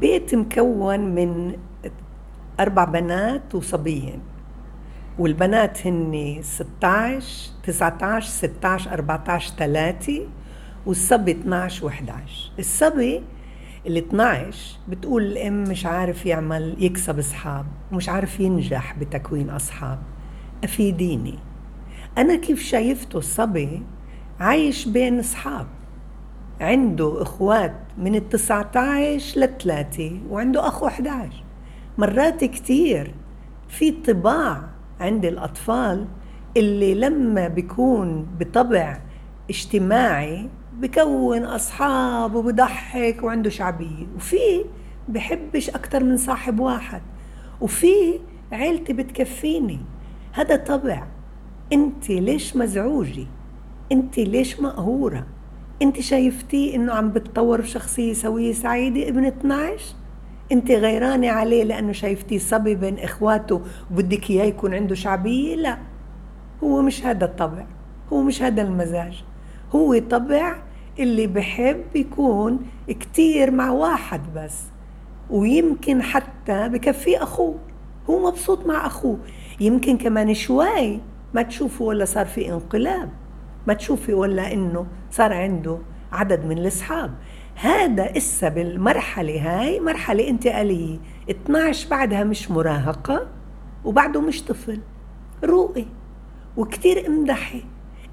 بيت مكون من أربع بنات وصبيين والبنات هن 16 19 16 14 3 والصبي 12 و11 الصبي ال 12 بتقول الأم مش عارف يعمل يكسب أصحاب ومش عارف ينجح بتكوين أصحاب. أفيديني. أنا كيف شايفته الصبي عايش بين أصحاب؟ عنده إخوات من ال 19 لثلاثة وعنده اخو 11 مرات كتير في طباع عند الأطفال اللي لما بيكون بطبع اجتماعي بكون أصحاب وبضحك وعنده شعبية. وفي بحبش أكتر من صاحب واحد. وفي عيلتي بتكفيني. هذا طبع. انت ليش مزعوجة؟ انت ليش مقهورة؟ انت شايفتيه انه عم بتطور بشخصية سوية سعيدة؟ ابن 12 انت غيرانة عليه لأنه شايفتيه صبي بين إخواته وبدك إياه يكون عنده شعبية؟ لا. هو مش هذا الطبع. هو مش هذا المزاج. هو طبع اللي بحب يكون كتير مع واحد بس ويمكن حتى بكفيه أخوه. هو مبسوط مع أخوه. يمكن كمان شوي ما تشوفه ولا صار في انقلاب. ما تشوفي ولا إنه صار عنده عدد من الأصحاب. هذا إسا بالمرحلة هاي مرحلة انتقالية. 12 بعدها مش مراهقة وبعده مش طفل روقي وكتير امدحي.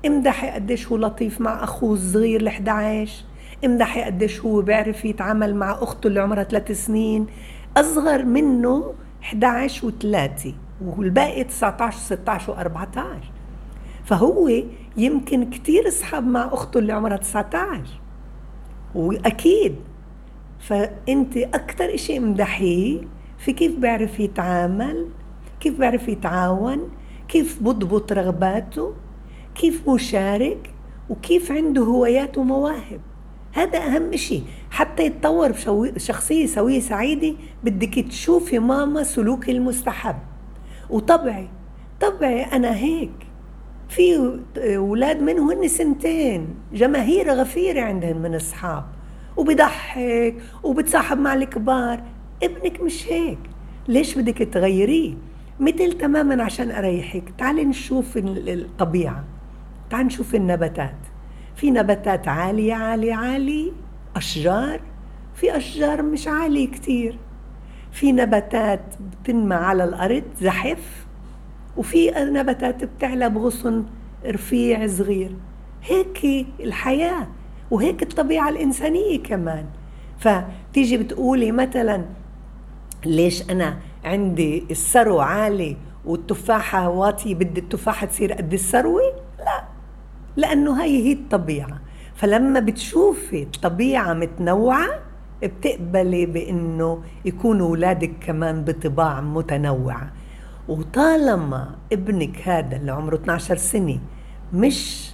امدحي قديش هو لطيف مع أخوه الصغير ال 11 امدحي قديش هو بيعرف يتعامل مع أخته اللي عمرها ثلاث سنين. أصغر منه 11 و3 والباقي 19 16 و14 فهو يمكن كتير أصحاب مع أخته اللي عمرها 19 وأكيد. فأنت أكثر شيء امدحيه في كيف بيعرف يتعامل كيف بيعرف يتعاون كيف بضبط رغباته كيف مشارك وكيف عنده هوايات ومواهب. هذا أهم شيء حتى يتطور بشخصية سوية سعيدة بدك تشوفي ماما سلوك المستحب. وطبعي طبعي أنا هيك. في أولاد منه هن سنتين جماهير غفيرة عندهم من أصحاب. وبضحك وبتصاحب مع الكبار. ابنك مش هيك. ليش بدك تغيريه؟ مثل تماما عشان أريحك. تعالي نشوف الطبيعة. تعال نشوف النباتات. في نباتات عالية عالية عالية. أشجار. في أشجار مش عالية كتير. في نباتات بتنمى على الأرض زحف. وفي نباتات بتعلى بغصن رفيع صغير. هيك الحياة وهيك الطبيعة الإنسانية كمان. فتيجي بتقولي مثلا ليش أنا عندي الثروة عالي والتفاحة واطية بدي التفاحة تصير قد الثروة؟ لا لأنه هاي هي الطبيعة. فلما بتشوفي الطبيعة متنوعة بتقبلي بأنه يكونوا أولادك كمان بطباع متنوعة. وطالما ابنك هذا اللي عمره 12 سنة مش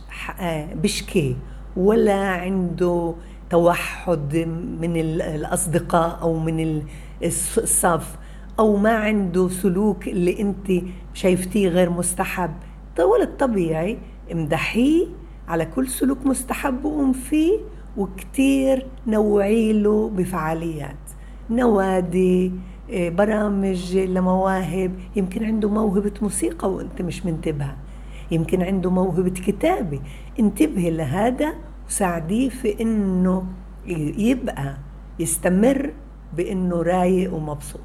بشكي ولا عنده توحد من الأصدقاء أو من الصف أو ما عنده سلوك اللي أنت شايفتيه غير مستحب. طول الطبيعي امدحيه على كل سلوك مستحب وقوم فيه وكتير نوعي له بفعاليات. نوادي برامج لمواهب يمكن عنده موهبة موسيقى وأنت مش منتبهة يمكن عنده موهبة كتابة. انتبهي لهذا وساعديه في إنه يبقى يستمر بإنه رايق ومبسوط.